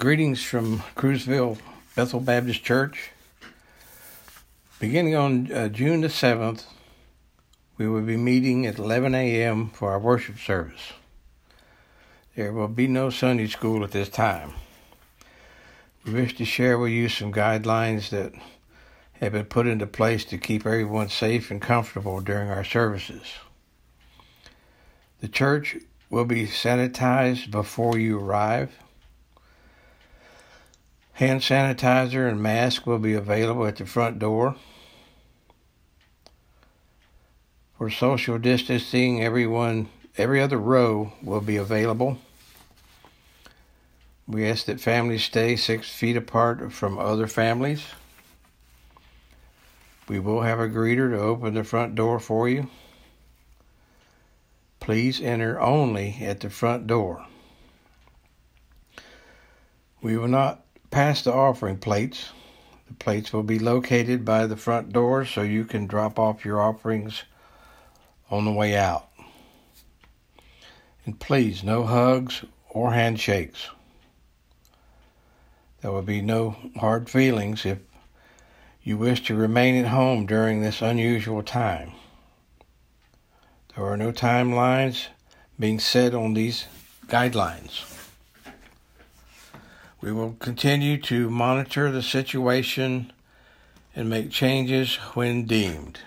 Greetings from Cruzville Bethel Baptist Church. Beginning on uh, June the 7th, we will be meeting at 11 a.m. for our worship service. There will be no Sunday school at this time. We wish to share with you some guidelines that have been put into place to keep everyone safe and comfortable during our services. The church will be sanitized before you arrive. Hand sanitizer and mask will be available at the front door. For social distancing, everyone every other row will be available. We ask that families stay six feet apart from other families. We will have a greeter to open the front door for you. Please enter only at the front door. We will not pass the offering plates. The plates will be located by the front door so you can drop off your offerings on the way out. And please, no hugs or handshakes. There will be no hard feelings if you wish to remain at home during this unusual time. There are no timelines being set on these guidelines. We will continue to monitor the situation and make changes when deemed,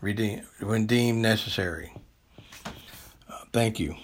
when deemed necessary. Uh, thank you.